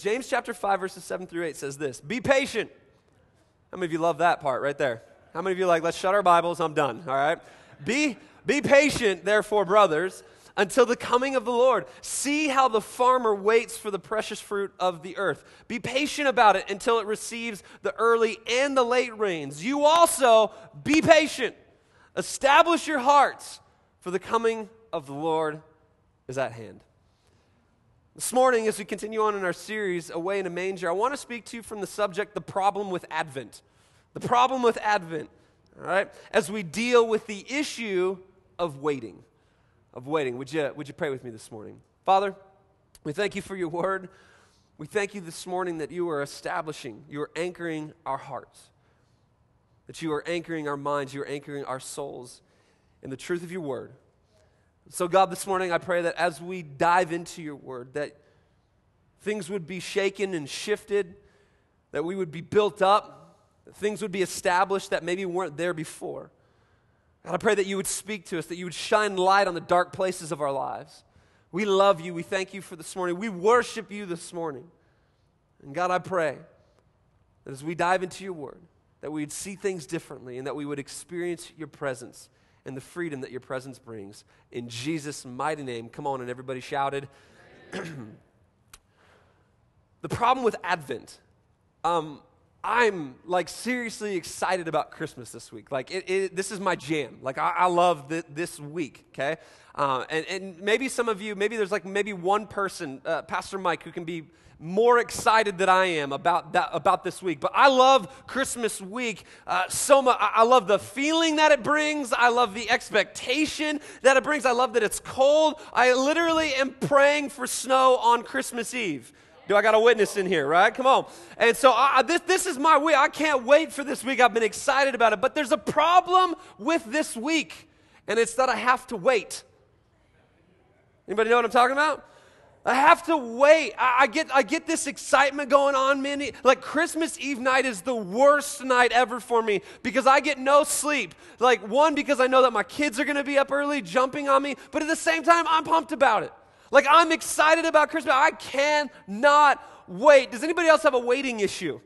James chapter 5, verses 7 through 8 says this Be patient. How many of you love that part right there? How many of you like, let's shut our Bibles, I'm done, all right? Be, be patient, therefore, brothers, until the coming of the Lord. See how the farmer waits for the precious fruit of the earth. Be patient about it until it receives the early and the late rains. You also be patient. Establish your hearts, for the coming of the Lord is at hand. This morning, as we continue on in our series, Away in a Manger, I want to speak to you from the subject, the problem with Advent. The problem with Advent, all right? As we deal with the issue of waiting. Of waiting. Would you, would you pray with me this morning? Father, we thank you for your word. We thank you this morning that you are establishing, you are anchoring our hearts, that you are anchoring our minds, you are anchoring our souls in the truth of your word. So, God, this morning I pray that as we dive into your word, that things would be shaken and shifted, that we would be built up, that things would be established that maybe weren't there before. God, I pray that you would speak to us, that you would shine light on the dark places of our lives. We love you. We thank you for this morning. We worship you this morning. And God, I pray that as we dive into your word, that we would see things differently and that we would experience your presence and the freedom that your presence brings. In Jesus' mighty name. Come on, and everybody shouted. the problem with Advent, um, I'm like seriously excited about Christmas this week. Like, it, it, this is my jam. Like, I, I love th- this week, okay? Uh, and, and maybe some of you, maybe there's like maybe one person, uh, Pastor Mike, who can be more excited than I am about that about this week. But I love Christmas week uh, so much. I, I love the feeling that it brings. I love the expectation that it brings. I love that it's cold. I literally am praying for snow on Christmas Eve. Do I got a witness in here, right? Come on. And so I, this, this is my week. I can't wait for this week. I've been excited about it. But there's a problem with this week, and it's that I have to wait. Anybody know what I'm talking about? I have to wait. I, I, get, I get this excitement going on, man. Like Christmas Eve night is the worst night ever for me because I get no sleep. Like, one, because I know that my kids are going to be up early jumping on me, but at the same time, I'm pumped about it. Like, I'm excited about Christmas. I cannot wait. Does anybody else have a waiting issue?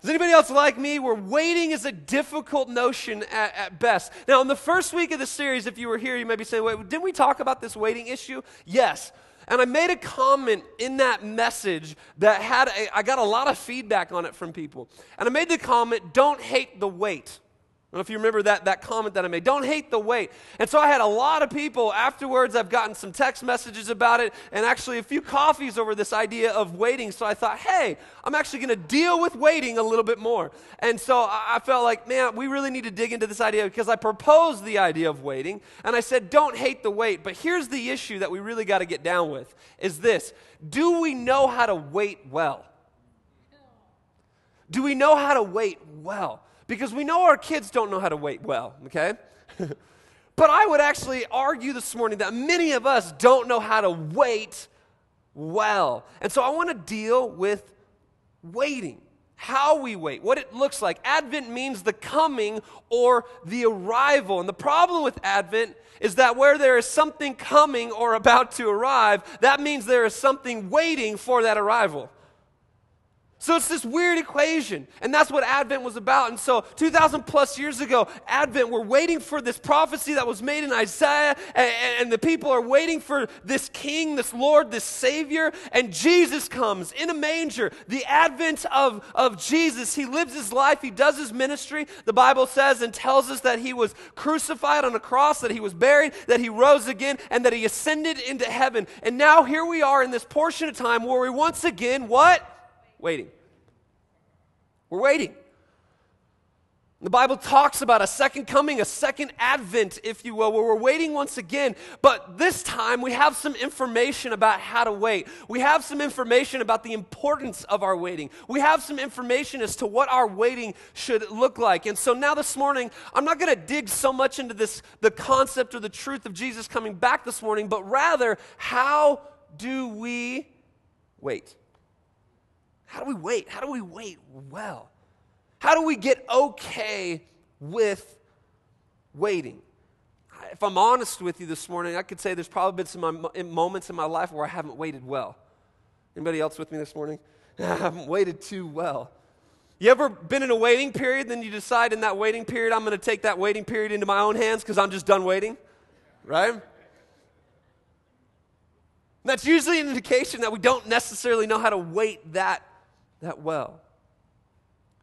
Does anybody else like me where waiting is a difficult notion at, at, best? Now, in the first week of the series, if you were here, you might be saying, wait, didn't we talk about this waiting issue? Yes. And I made a comment in that message that had, a, I got a lot of feedback on it from people. And I made the comment, don't hate the wait. I don't know if you remember that, that comment that I made. Don't hate the wait. And so I had a lot of people afterwards. I've gotten some text messages about it and actually a few coffees over this idea of waiting. So I thought, hey, I'm actually going to deal with waiting a little bit more. And so I felt like, man, we really need to dig into this idea because I proposed the idea of waiting and I said, don't hate the wait. But here's the issue that we really got to get down with is this Do we know how to wait well? Do we know how to wait well? Because we know our kids don't know how to wait well, okay? but I would actually argue this morning that many of us don't know how to wait well. And so I want to deal with waiting, how we wait, what it looks like. Advent means the coming or the arrival. And the problem with Advent is that where there is something coming or about to arrive, that means there is something waiting for that arrival. So it's this weird equation. And that's what Advent was about. And so 2,000 plus years ago, Advent, we're waiting for this prophecy that was made in Isaiah. And, and, the people are waiting for this king, this Lord, this Savior. And Jesus comes in a manger. The advent of, of Jesus. He lives his life, he does his ministry. The Bible says and tells us that he was crucified on a cross, that he was buried, that he rose again, and that he ascended into heaven. And now here we are in this portion of time where we once again, what? Waiting. We're waiting. The Bible talks about a second coming, a second advent, if you will, where we're waiting once again. But this time we have some information about how to wait. We have some information about the importance of our waiting. We have some information as to what our waiting should look like. And so now this morning, I'm not going to dig so much into this, the concept or the truth of Jesus coming back this morning, but rather, how do we wait? How do we wait? How do we wait well? How do we get okay with waiting? If I'm honest with you this morning, I could say there's probably been some um, moments in my life where I haven't waited well. Anybody else with me this morning? I haven't waited too well. You ever been in a waiting period, then you decide in that waiting period, I'm going to take that waiting period into my own hands because I'm just done waiting? Right? That's usually an indication that we don't necessarily know how to wait that, that well.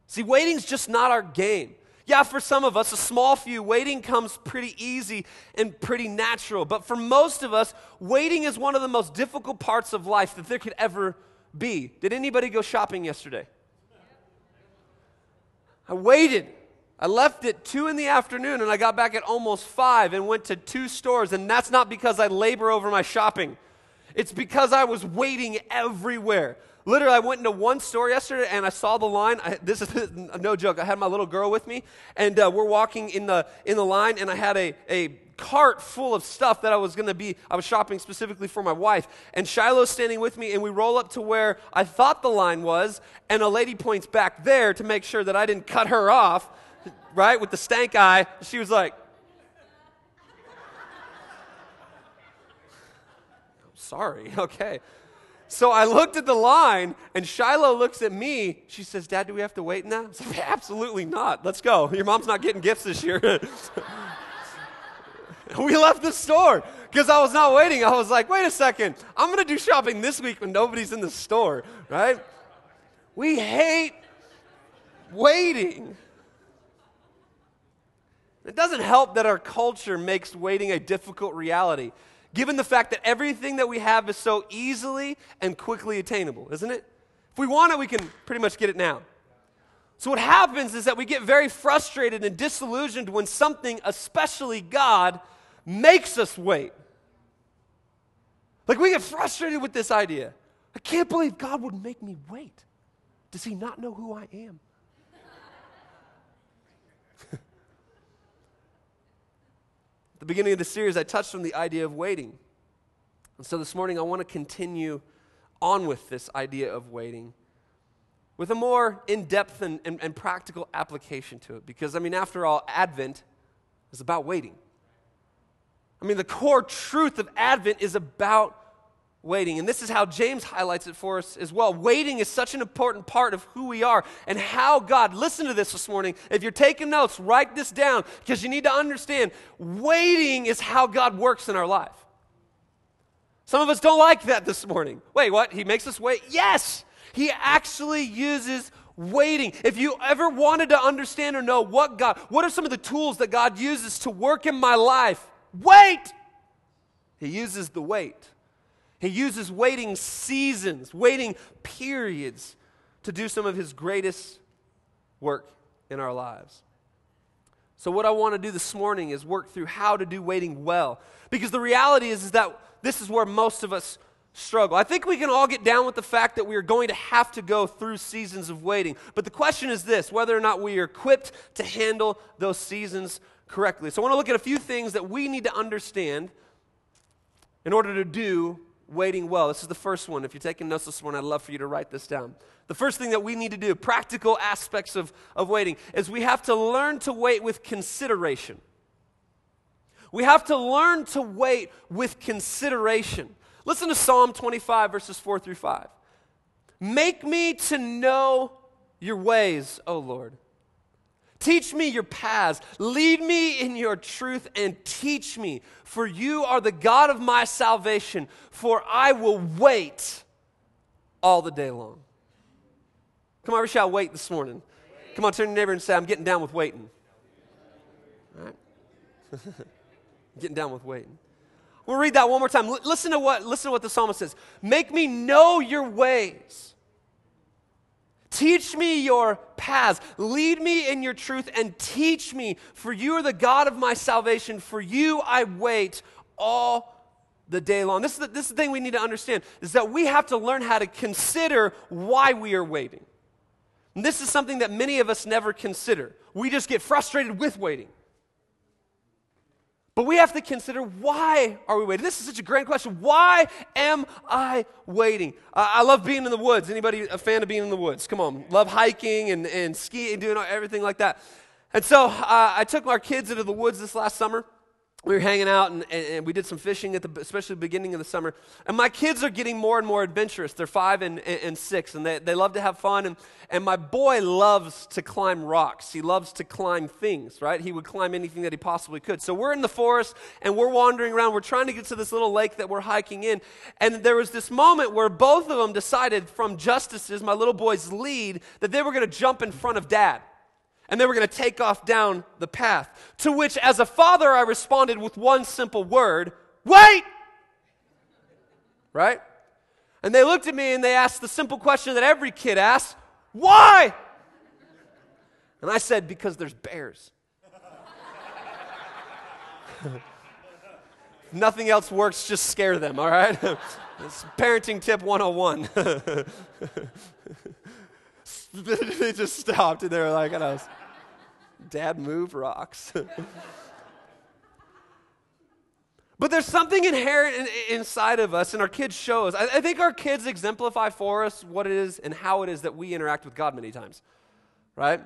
See, waiting's just not our game. Yeah, for some of us, a small few, waiting comes pretty easy and pretty natural. But for most of us, waiting is one of the most difficult parts of life that there could ever be. Did anybody go shopping yesterday? I waited. I left at 2 in the afternoon and I got back at almost 5 and went to two stores. And that's not because I labor over my shopping, it's because I was waiting everywhere. Literally, I went into one store yesterday and I saw the line. I, this is no joke. I had my little girl with me, and uh, we're walking in the in the line, and I had a a cart full of stuff that I was going to be. I was shopping specifically for my wife, and Shiloh's standing with me, and we roll up to where I thought the line was, and a lady points back there to make sure that I didn't cut her off, right with the stank eye. She was like. Sorry, okay. So I looked at the line, and Shiloh looks at me. She says, Dad, do we have to wait that? I said, Absolutely not. Let's go. Your mom's not getting gifts this year. we left the store because I was not waiting. I was like, wait a second. I'm going to do shopping this week when nobody's in the store, right? We hate waiting. It doesn't help that our culture makes waiting a difficult reality given the fact that everything that we have is so easily and quickly attainable, isn't it? If we want it, we can pretty much get it now. So, what happens is that we get very frustrated and disillusioned when something, especially God, makes us wait. Like, we get frustrated with this idea. I can't believe God would make me wait. Does He not know who I am? At the beginning of the series, I touched on the idea of waiting. And so this morning, I want to continue on with this idea of waiting with a more in depth and, and, and, practical application to it. Because, I mean, after all, Advent is about waiting. I mean, the core truth of Advent is about waiting. And this is how James highlights it for us as well. Waiting is such an important part of who we are and how God, listen to this this morning. If you're taking notes, write this down because you need to understand waiting is how God works in our life. Some of us don't like that this morning. Wait, what? He makes us wait? Yes! He actually uses waiting. If you ever wanted to understand or know what God, what are some of the tools that God uses to work in my life? Wait! He uses the wait. He uses waiting seasons, waiting periods to do some of his greatest work in our lives. So, what I want to do this morning is work through how to do waiting well. Because the reality is, is that this is where most of us struggle. I think we can all get down with the fact that we are going to have to go through seasons of waiting. But the question is this whether or not we are equipped to handle those seasons correctly. So, I want to look at a few things that we need to understand in order to do waiting well. This is the first one. If you're taking notes this morning, I'd love for you to write this down. The first thing that we need to do, practical aspects of, of waiting, is we have to learn to wait with consideration. We have to learn to wait with consideration. Listen to Psalm 25, verses 4 through 5. Make me to know your ways, O Lord. Teach me your paths. Lead me in your truth and teach me. For you are the God of my salvation, for I will wait all the day long. Come on, we shall wait this morning. Come on, turn to your neighbor and say, I'm getting down with waiting. All right? getting down with waiting. We'll read that one more time. L- listen to what listen to what the psalmist says. Make me know your ways Teach me your paths. Lead me in your truth and teach me, for you are the God of my salvation. For you I wait all the day long. This is the, this is the thing we need to understand is that we have to learn how to consider why we are waiting. And this is something that many of us never consider. We just get frustrated with waiting. But we have to consider why are we waiting? This is such a great question. Why am I waiting? Uh, I love being in the woods. Anybody a fan of being in the woods? Come on. Love hiking and, and skiing, and doing everything like that. And so uh, I took our kids into the woods this last summer. We were hanging out and, and, and, we did some fishing at the especially the beginning of the summer. And my kids are getting more and more adventurous. They're five and, and, six and they, they love to have fun. And, and my boy loves to climb rocks. He loves to climb things right? He would climb anything that he possibly could. So we're in the forest and we're wandering around. We're trying to get to this little lake that we're hiking in. And there was this moment where both of them decided from justice's my little boy's lead that they were going to jump in front of dad and they were going to take off down the path. To which, as a father, I responded with one simple word wait! Right? And they looked at me and they asked the simple question that every kid asks why? And I said, because there's bears. Nothing else works, just scare them, all right? It's parenting tip 101. they just stopped and they were like, and I was, Dad, move rocks. but there's something inherent in, inside of us, and our kids show us. I, I think our kids exemplify for us what it is and how it is that we interact with God many times, right?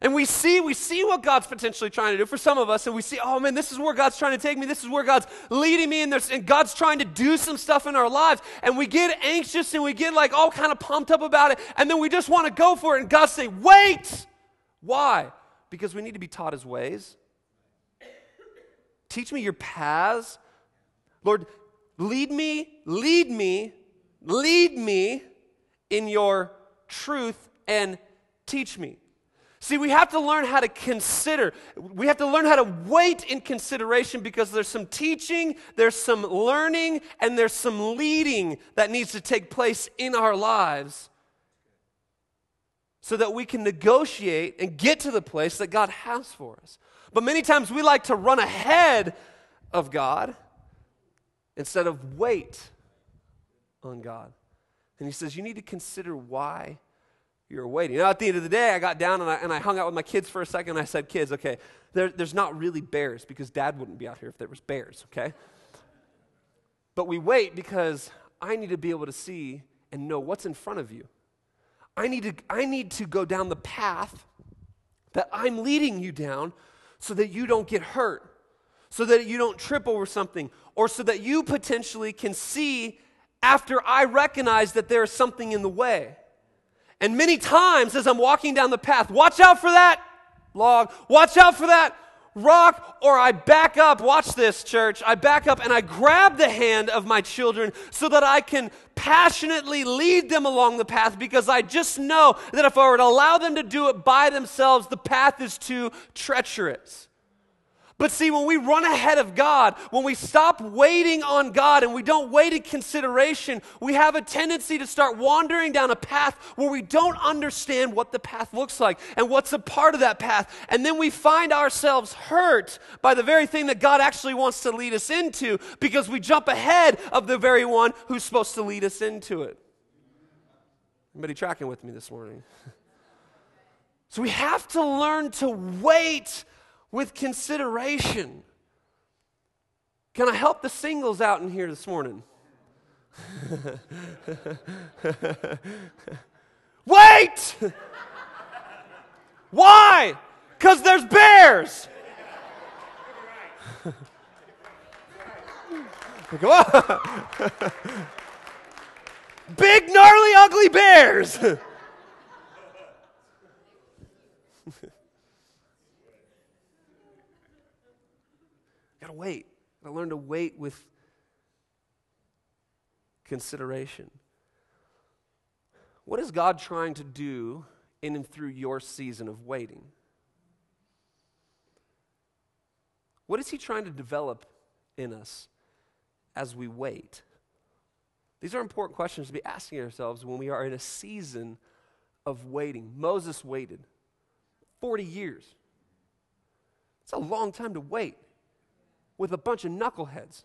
And we see, we see what God's potentially trying to do for some of us, and we see, oh man, this is where God's trying to take me. This is where God's leading me, and, and God's trying to do some stuff in our lives. And we get anxious and we get like all kind of pumped up about it, and then we just want to go for it. And God say, wait. Why? Because we need to be taught his ways. Teach me your paths. Lord, lead me, lead me, lead me in your truth and teach me. See, we have to learn how to consider. We have to learn how to wait in consideration because there's some teaching, there's some learning, and there's some leading that needs to take place in our lives so that we can negotiate and get to the place that God has for us. But many times we like to run ahead of God instead of wait on God. And He says, You need to consider why you're waiting. Now, at the end of the day, I got down and I, and I hung out with my kids for a second. And I said, kids, okay, there, there's not really bears because dad wouldn't be out here if there was bears, okay? But we wait because I need to be able to see and know what's in front of you. I need to, I need to go down the path that I'm leading you down so that you don't get hurt, so that you don't trip over something, or so that you potentially can see after I recognize that there is something in the way. And many times as I'm walking down the path, watch out for that log, watch out for that rock, or I back up. Watch this, church. I back up and I grab the hand of my children so that I can passionately lead them along the path because I just know that if I were to allow them to do it by themselves, the path is too treacherous. But see, when we run ahead of God, when we stop waiting on God and we don't wait in consideration, we have a tendency to start wandering down a path where we don't understand what the path looks like and what's a part of that path. And then we find ourselves hurt by the very thing that God actually wants to lead us into because we jump ahead of the very one who's supposed to lead us into it. Anybody tracking with me this morning? so we have to learn to wait with consideration. Can I help the singles out in here this morning? Wait! Why? Because there's bears. Come on. Big, gnarly, ugly bears. To wait. I learn to wait with consideration. What is God trying to do in and through your season of waiting? What is He trying to develop in us as we wait? These are important questions to be asking ourselves when we are in a season of waiting. Moses waited 40 years. It's a long time to wait with a bunch of knuckleheads,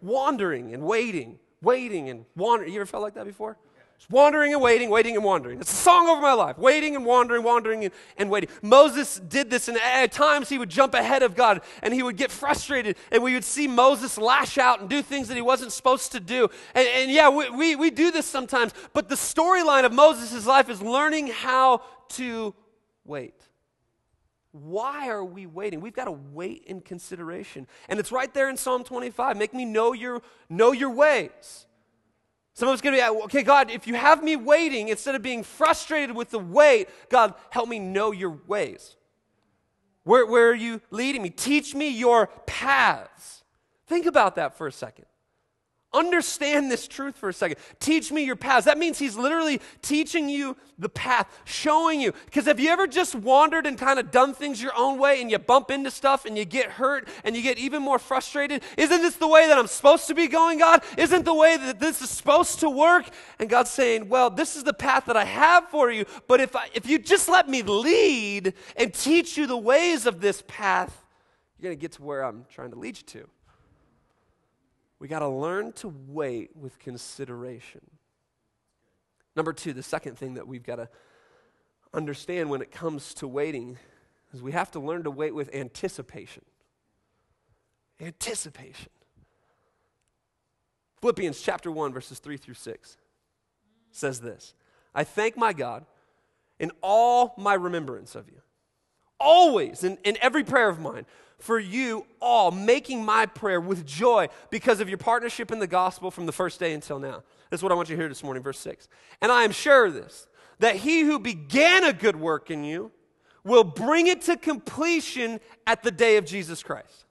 wandering and waiting, waiting and wandering. You ever felt like that before? Just wandering and waiting, waiting and wandering. It's a song over my life. Waiting and wandering, wandering and, and waiting. Moses did this, and at times he would jump ahead of God and he would get frustrated, and we would see Moses lash out and do things that he wasn't supposed to do. And, and yeah, we, we, we do this sometimes, but the storyline of Moses' life is learning how to wait. Why are we waiting? We've got to wait in consideration. And it's right there in Psalm 25. Make me know your, know your ways. Some of us going to be, okay, God, if you have me waiting, instead of being frustrated with the wait, God, help me know your ways. Where, where are you leading me? Teach me your paths. Think about that for a second. Understand this truth for a second. Teach me your paths. That means he's literally teaching you the path, showing you. Because have you ever just wandered and kind of done things your own way and you bump into stuff and you get hurt and you get even more frustrated? Isn't this the way that I'm supposed to be going, God? Isn't the way that this is supposed to work? And God's saying, Well, this is the path that I have for you. But if, I, if you just let me lead and teach you the ways of this path, you're going to get to where I'm trying to lead you to. We got to learn to wait with consideration. Number two, the second thing that we've got to understand when it comes to waiting is we have to learn to wait with anticipation. Anticipation. Philippians chapter 1, verses 3 through 6 says this I thank my God in all my remembrance of you, always in, in every prayer of mine for you all, making my prayer with joy because of your partnership in the gospel from the first day until now. That's what I want you to hear this morning, verse 6. And I am sure of this, that he who began a good work in you will bring it to completion at the day of Jesus Christ.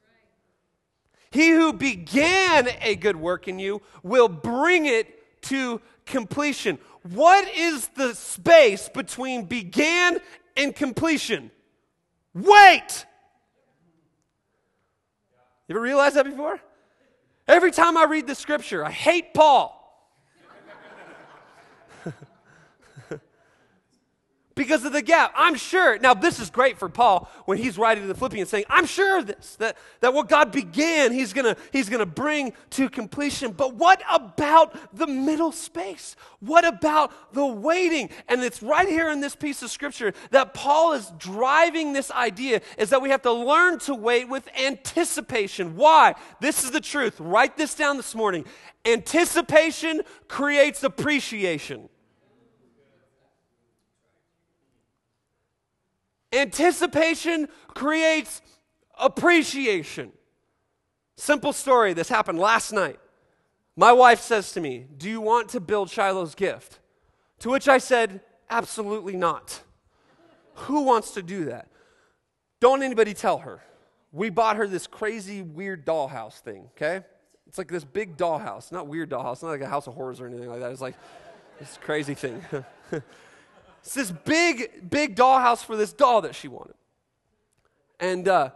He who began a good work in you will bring it to completion. What is the space between began and completion? Wait! You ever realized that before? Every time I read the scripture, I hate Paul. Because of the gap. I'm sure. Now, this is great for Paul when he's writing to the Philippians saying, I'm sure of this, that, that what God began, he's going to he's gonna bring to completion. But what about the middle space? What about the waiting? And it's right here in this piece of scripture that Paul is driving this idea is that we have to learn to wait with anticipation. Why? This is the truth. Write this down this morning. Anticipation creates appreciation. Anticipation creates appreciation. Simple story. This happened last night. My wife says to me, Do you want to build Shiloh's gift? To which I said, Absolutely not. Who wants to do that? Don't anybody tell her. We bought her this crazy, weird dollhouse thing, okay? It's like this big dollhouse. Not weird dollhouse, not like a house of horrors or anything like that. It's like this crazy thing. It's this big, big dollhouse for this doll that she wanted. And uh,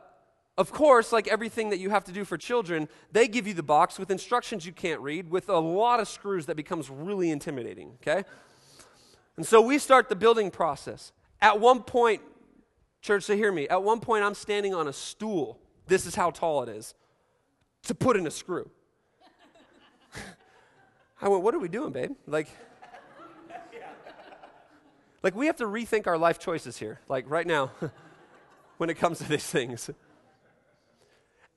of course, like everything that you have to do for children, they give you the box with instructions you can't read, with a lot of screws that becomes really intimidating, okay? And so we start the building process. At one point, church, so hear me, at one point I'm standing on a stool. This is how tall it is to put in a screw. I went, What are we doing, babe? Like, like, we have to rethink our life choices here, like right now, when it comes to these things.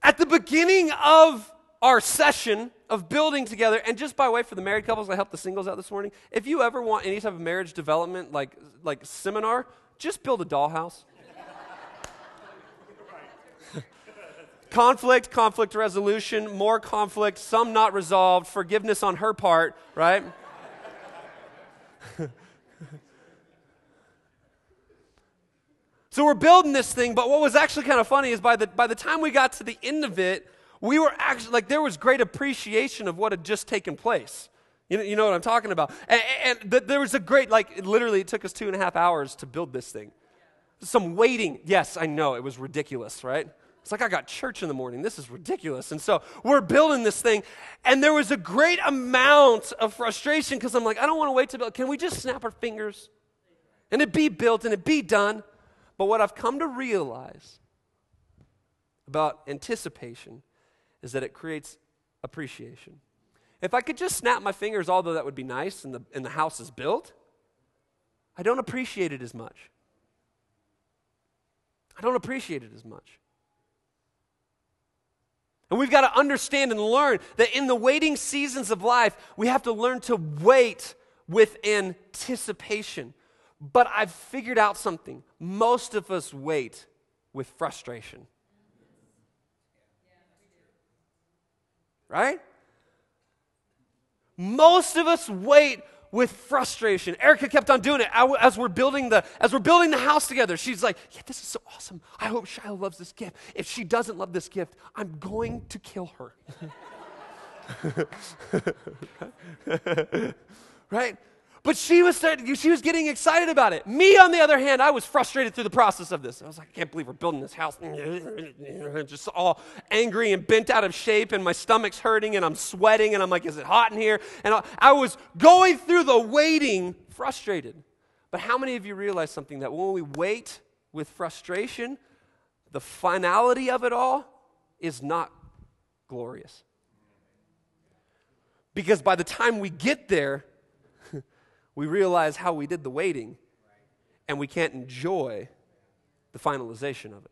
At the beginning of our session of building together, and just by way for the married couples, I helped the singles out this morning. If you ever want any type of marriage development, like, like seminar, just build a dollhouse. conflict, conflict resolution, more conflict, some not resolved, forgiveness on her part, right? So we're building this thing, but what was actually kind of funny is by the, by the time we got to the end of it, we were actually, like, there was great appreciation of what had just taken place. You know, you know what I'm talking about? And, and the, there was a great, like, literally, it took us two and a half hours to build this thing. Some waiting. Yes, I know, it was ridiculous, right? It's like I got church in the morning. This is ridiculous. And so we're building this thing, and there was a great amount of frustration because I'm like, I don't want to wait to build. Can we just snap our fingers and it be built and it be done? But what I've come to realize about anticipation is that it creates appreciation. If I could just snap my fingers, although that would be nice and the, and the house is built, I don't appreciate it as much. I don't appreciate it as much. And we've got to understand and learn that in the waiting seasons of life, we have to learn to wait with anticipation. But I've figured out something. Most of us wait with frustration. Right? Most of us wait with frustration. Erica kept on doing it as we're building the as we're building the house together. She's like, "Yeah, this is so awesome. I hope Shiloh loves this gift. If she doesn't love this gift, I'm going to kill her." right? But she was she was getting excited about it. Me, on the other hand, I was frustrated through the process of this. I was like, I can't believe we're building this house. Just all angry and bent out of shape, and my stomach's hurting, and I'm sweating, and I'm like, is it hot in here? And I was going through the waiting frustrated. But how many of you realize something that when we wait with frustration, the finality of it all is not glorious? Because by the time we get there, we realize how we did the waiting and we can't enjoy the finalization of it.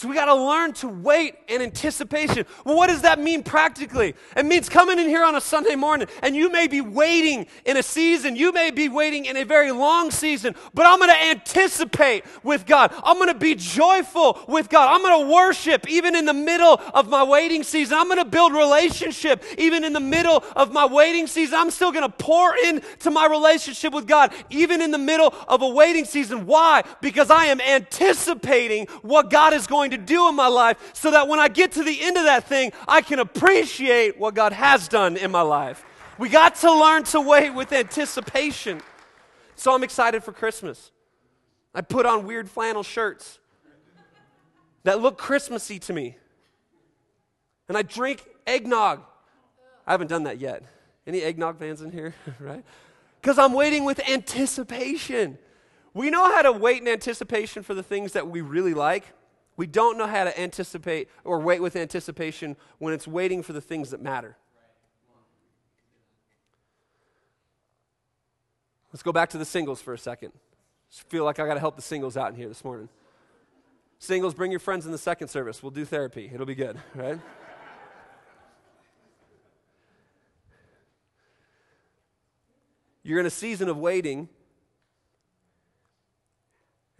So we got to learn to wait in anticipation. Well, what does that mean practically? It means coming in here on a Sunday morning and you may be waiting in a season. You may be waiting in a very long season, but I'm going to anticipate with God. I'm going to be joyful with God. I'm going to worship even in the middle of my waiting season. I'm going to build relationship even in the middle of my waiting season. I'm still going to pour into my relationship with God even in the middle of a waiting season. Why? Because I am anticipating what God is going to do in my life so that when I get to the end of that thing, I can appreciate what God has done in my life. We got to learn to wait with anticipation. So I'm excited for Christmas. I put on weird flannel shirts that look Christmassy to me. And I drink eggnog. I haven't done that yet. Any eggnog fans in here, right? Because I'm waiting with anticipation. We know how to wait in anticipation for the things that we really like. We don't know how to anticipate or wait with anticipation when it's waiting for the things that matter. Let's go back to the singles for a second. Just feel like I got to help the singles out in here this morning. Singles, bring your friends in the second service. We'll do therapy. It'll be good, right? You're in a season of waiting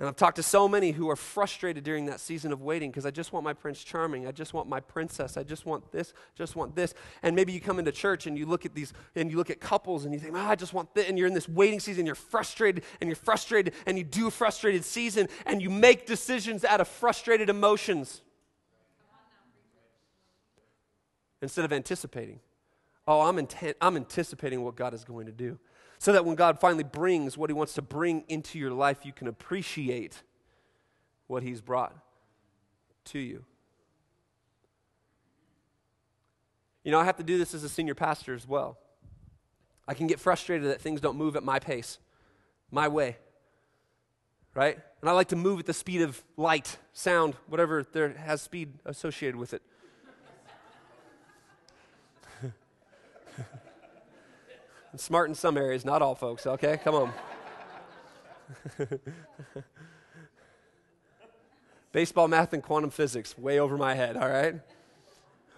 and I've talked to so many who are frustrated during that season of waiting because I just want my Prince Charming. I just want my princess. I just want this, just want this. And maybe you come into church and you look at these, and you look at couples and you think, oh, I just want this. And you're in this waiting season, you're frustrated, and you're frustrated, and you do a frustrated season, and you make decisions out of frustrated emotions instead of anticipating. Oh, I'm, intent, I'm anticipating what God is going to do so that when God finally brings what He wants to bring into your life, you can appreciate what He's brought to you. You know, I have to do this as a senior pastor as well. I can get frustrated that things don't move at my pace, my way, right? And I like to move at the speed of light, sound, whatever there has speed associated with it. Smart in some areas, not all folks, okay? Come on. Baseball, math, and quantum physics, way over my head, all right?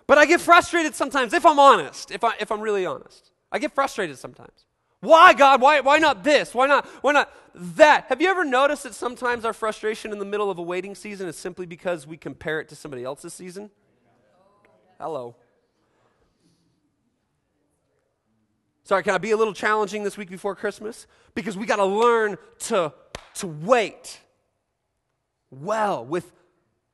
But I get frustrated sometimes, if I'm honest, if, I, if I'm really honest. I get frustrated sometimes. Why, God? Why, why not this? Why not, why not that? Have you ever noticed that sometimes our frustration in the middle of a waiting season is simply because we compare it to somebody else's season? Hello. Sorry, can I be a little challenging this week before Christmas? Because we got to learn to, to wait well with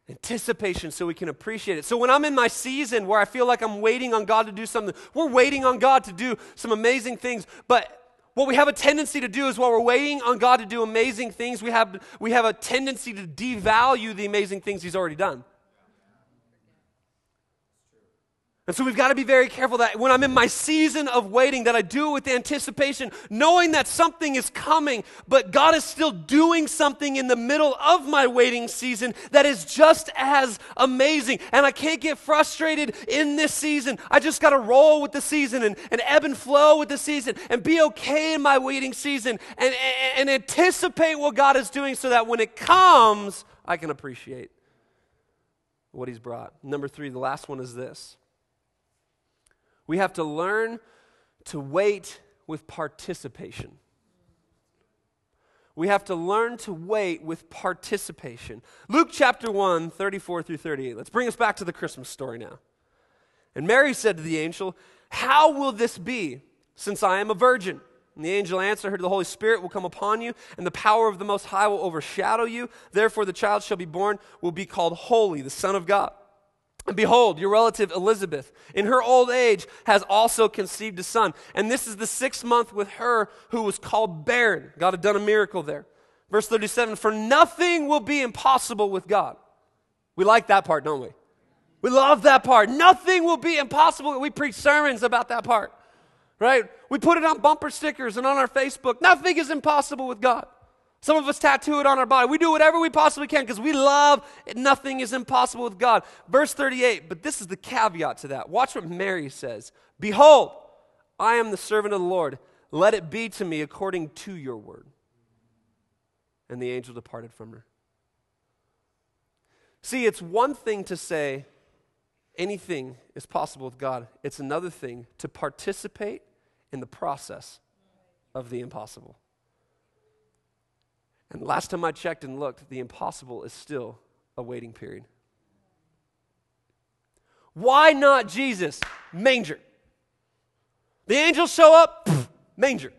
anticipation so we can appreciate it. So when I'm in my season where I feel like I'm waiting on God to do something, we're waiting on God to do some amazing things, but what we have a tendency to do is while we're waiting on God to do amazing things, we have, we have a tendency to devalue the amazing things He's already done. And so we've got to be very careful that when I'm in my season of waiting, that I do it with anticipation, knowing that something is coming, but God is still doing something in the middle of my waiting season that is just as amazing. And I can't get frustrated in this season. I just got to roll with the season and, and ebb and flow with the season and be okay in my waiting season and, and, and anticipate what God is doing so that when it comes, I can appreciate what He's brought. Number three, the last one is this. We have to learn to wait with participation. we have to learn to wait with participation. Luke chapter 1, 34 through 38. Let's bring us back to the Christmas story now. And Mary said to the angel, How will this be, since I am a virgin? And the angel answered her, The Holy Spirit will come upon you, and the power of the Most High will overshadow you. Therefore, the child shall be born, will be called Holy, the Son of God. And behold, your relative Elizabeth, in her old age, has also conceived a son. And this is the sixth month with her who was called barren. God had done a miracle there. Verse 37 For nothing will be impossible with God. We like that part, don't we? We love that part. Nothing will be impossible. We preach sermons about that part, right? We put it on bumper stickers and on our Facebook. Nothing is impossible with God. Some of us tattoo it on our body. We do whatever we possibly can because we love it. Nothing is impossible with God. Verse 38, but this is the caveat to that. Watch what Mary says Behold, I am the servant of the Lord. Let it be to me according to your word. And the angel departed from her. See, it's one thing to say anything is possible with God, it's another thing to participate in the process of the impossible. And last time I checked and looked, the impossible is still a waiting period. Why not Jesus? Manger. The angels show up, manger.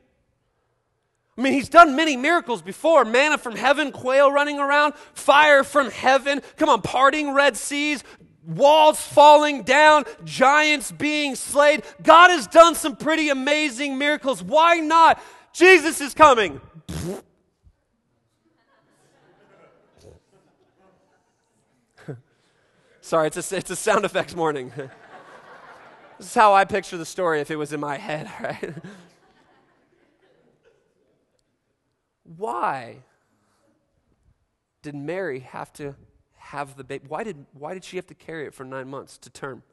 I mean, he's done many miracles before manna from heaven, quail running around, fire from heaven. Come on, parting Red Seas, walls falling down, giants being slayed. God has done some pretty amazing miracles. Why not? Jesus is coming. Sorry, it's a, it's a sound effects morning. this is how I picture the story if it was in my head, right? Why did Mary have to have the baby? Why did, why did she have to carry it for nine months to term?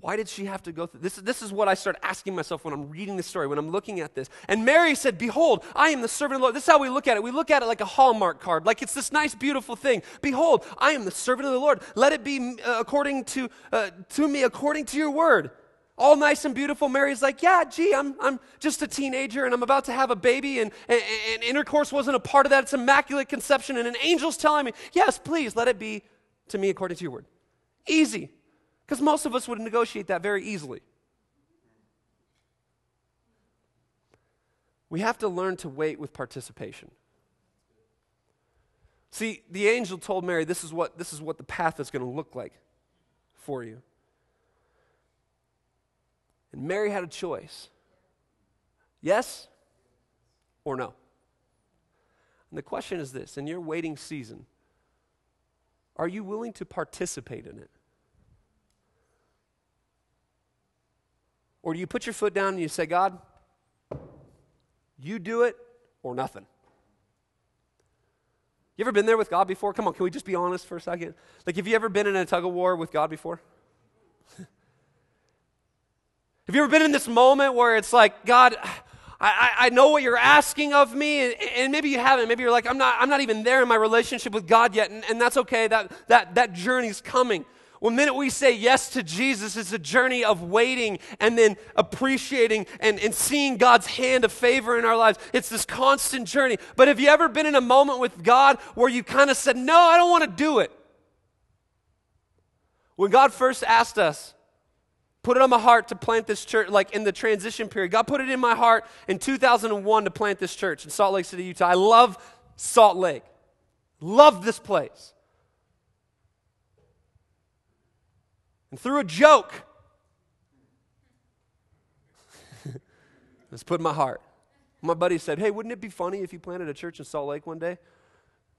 Why did she have to go through this? This is what I start asking myself when I'm reading this story, when I'm looking at this. And Mary said, Behold, I am the servant of the Lord. This is how we look at it. We look at it like a Hallmark card, like it's this nice, beautiful thing. Behold, I am the servant of the Lord. Let it be uh, according to, uh, to me, according to your word. All nice and beautiful. Mary's like, Yeah, gee, I'm, I'm just a teenager and I'm about to have a baby, and, and, and intercourse wasn't a part of that. It's immaculate conception. And an angel's telling me, Yes, please, let it be to me according to your word. Easy. Because most of us would negotiate that very easily. We have to learn to wait with participation. See, the angel told Mary, this is what, this is what the path is going to look like for you. And Mary had a choice yes or no. And the question is this in your waiting season, are you willing to participate in it? Or do you put your foot down and you say, God, you do it or nothing? You ever been there with God before? Come on, can we just be honest for a second? Like, have you ever been in a tug of war with God before? have you ever been in this moment where it's like, God, I, I know what you're asking of me, and, and, maybe you haven't. Maybe you're like, I'm not, I'm not even there in my relationship with God yet, and, and that's okay. That, that, that journey's coming. Well, the minute we say yes to Jesus, it's a journey of waiting and then appreciating and, and seeing God's hand of favor in our lives. It's this constant journey. But have you ever been in a moment with God where you kind of said, No, I don't want to do it? When God first asked us, put it on my heart to plant this church, like in the transition period, God put it in my heart in 2001 to plant this church in Salt Lake City, Utah. I love Salt Lake, love this place. And threw a joke. Let's put in my heart. My buddy said, Hey, wouldn't it be funny if you planted a church in Salt Lake one day?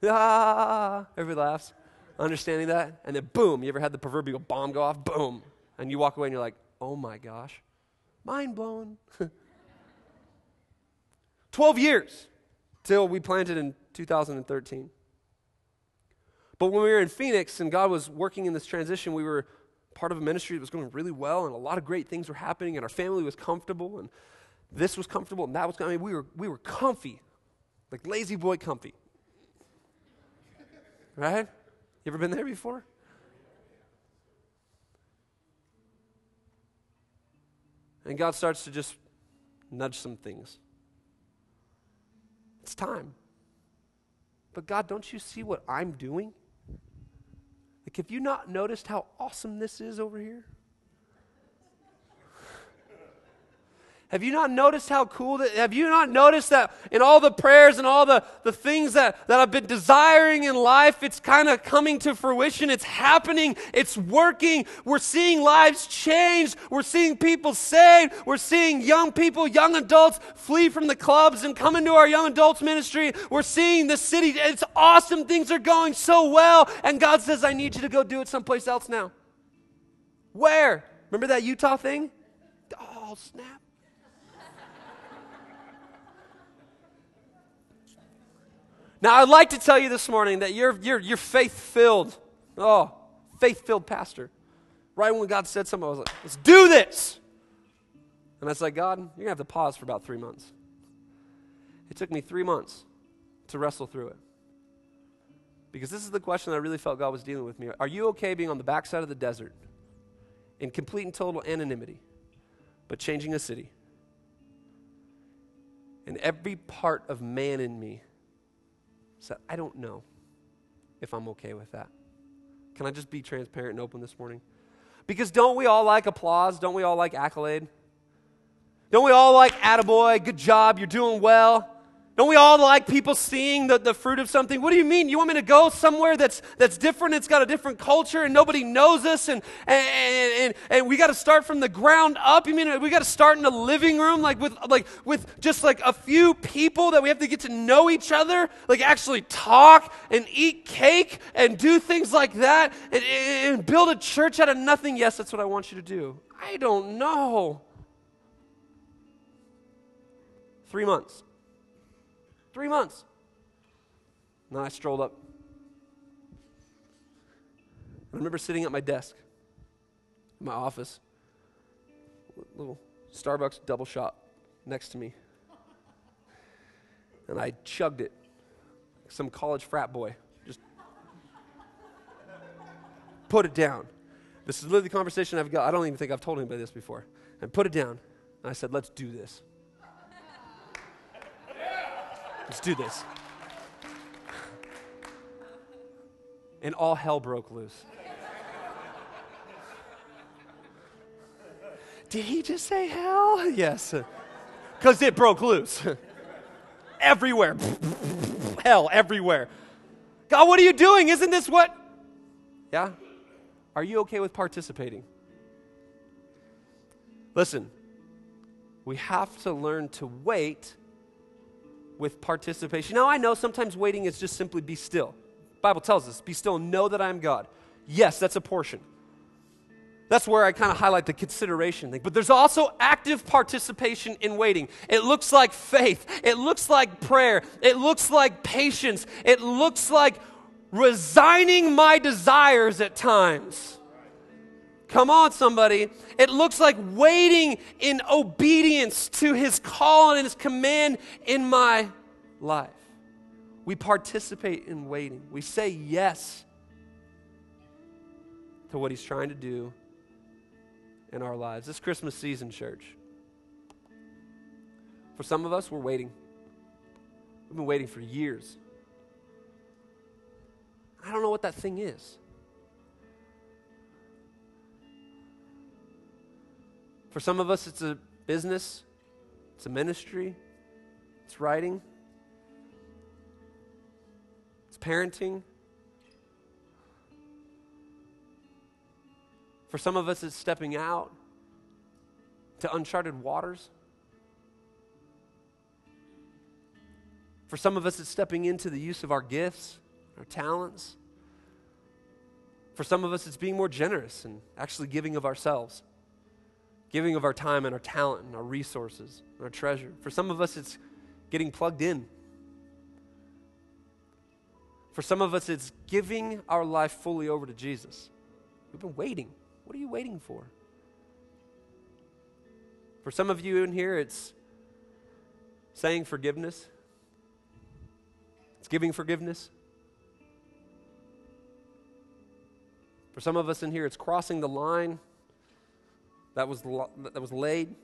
Ah, everybody laughs, understanding that. And then boom, you ever had the proverbial bomb go off? Boom. And you walk away and you're like, Oh my gosh, mind blown. 12 years till we planted in 2013. But when we were in Phoenix and God was working in this transition, we were part of a ministry that was going really well, and a lot of great things were happening, and our family was comfortable, and this was comfortable, and that was. I mean, we were we were comfy, like La-Z-Boy comfy. Right? You ever been there before? And God starts to just nudge some things. It's time. But God, don't you see what I'm doing? Like, have you not noticed how awesome this is over here? Have you not noticed how cool that? Have you not noticed that in all the prayers and all the, the things that, that I've been desiring in life, it's kind of coming to fruition. It's happening. It's working. We're seeing lives change. We're seeing people saved. We're seeing young people, young adults flee from the clubs and come into our young adults ministry. We're seeing the city. It's awesome. Things are going so well. And God says, I need you to go do it someplace else now. Where? Remember that Utah thing? Oh, snap. Now, I'd like to tell you this morning that you're, you're, you're faith filled. Oh, faith filled pastor. Right when God said something, I was like, let's do this. And I was like, God, you're going to have to pause for about three months. It took me three months to wrestle through it. Because this is the question I really felt God was dealing with me. Are you okay being on the backside of the desert in complete and total anonymity, but changing a city? And every part of man in me said, I don't know if I'm okay with that. Can I just be transparent and open this morning? Because don't we all like applause? Don't we all like accolade? Don't we all like attaboy, good job, you're doing well? Don't we all like people seeing the, the fruit of something? What do you mean? You want me to go somewhere that's, that's different? It's got a different culture and nobody knows us and, and, and, and we got to start from the ground up? You mean uh, we got to start in a living room like with, like with just like a few people that we have to get to know each other? Like actually talk and eat cake and do things like that and, and build a church out of nothing? Yes, that's what I want you to do. I don't know. Three months. Three months. And then I strolled up. I remember sitting at my desk, in my office, little Starbucks double shot next to me. And I chugged it. Some college frat boy. Just put it down. This is literally the conversation I've got. I don't even think I've told anybody this before. And put it down. And I said, let's do this. Let's do this. And all hell broke loose. Did he just say hell? Yes. Because it broke loose. everywhere. hell, everywhere. God, what are you doing? Isn't this what? Yeah? Are you okay with participating? Listen, we have to learn to wait with participation. Now, I know sometimes waiting is just simply be still. Bible tells us, be still know that I am God. Yes, that's a portion. That's where I kind of highlight the consideration thing. But there's also active participation in waiting. It looks like faith. It looks like prayer. It looks like patience. It looks like resigning my desires at times. Come on, somebody. It looks like waiting in obedience to his call and his command in my life. We participate in waiting. We say yes to what he's trying to do in our lives. This Christmas season, church. For some of us, we're waiting. We've been waiting for years. I don't know what that thing is. For some of us, it's a business, it's a ministry, it's writing, it's parenting. For some of us, it's stepping out to uncharted waters. For some of us, it's stepping into the use of our gifts, our talents. For some of us, it's being more generous and actually giving of ourselves giving of our time and our talent and our resources and our treasure. For some of us, it's getting plugged in. For some of us, it's giving our life fully over to Jesus. We've been waiting. What are you waiting for? For some of you in here, it's saying forgiveness, it's giving forgiveness. For some of us in here, it's crossing the line that was, that was laid.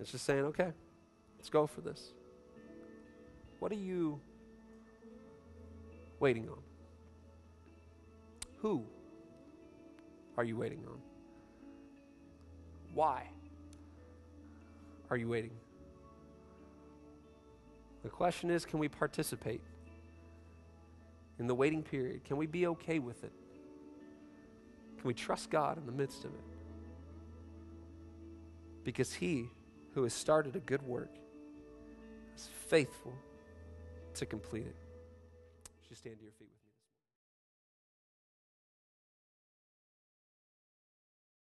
It's just saying, okay, Let's go for this. What are you waiting on? Who are you waiting on? Why are you waiting? The question is can we participate in the waiting period? Can we be okay with it? Can we trust God in the midst of it? Because He who has started a good work is faithful to complete it. You stand to your feet?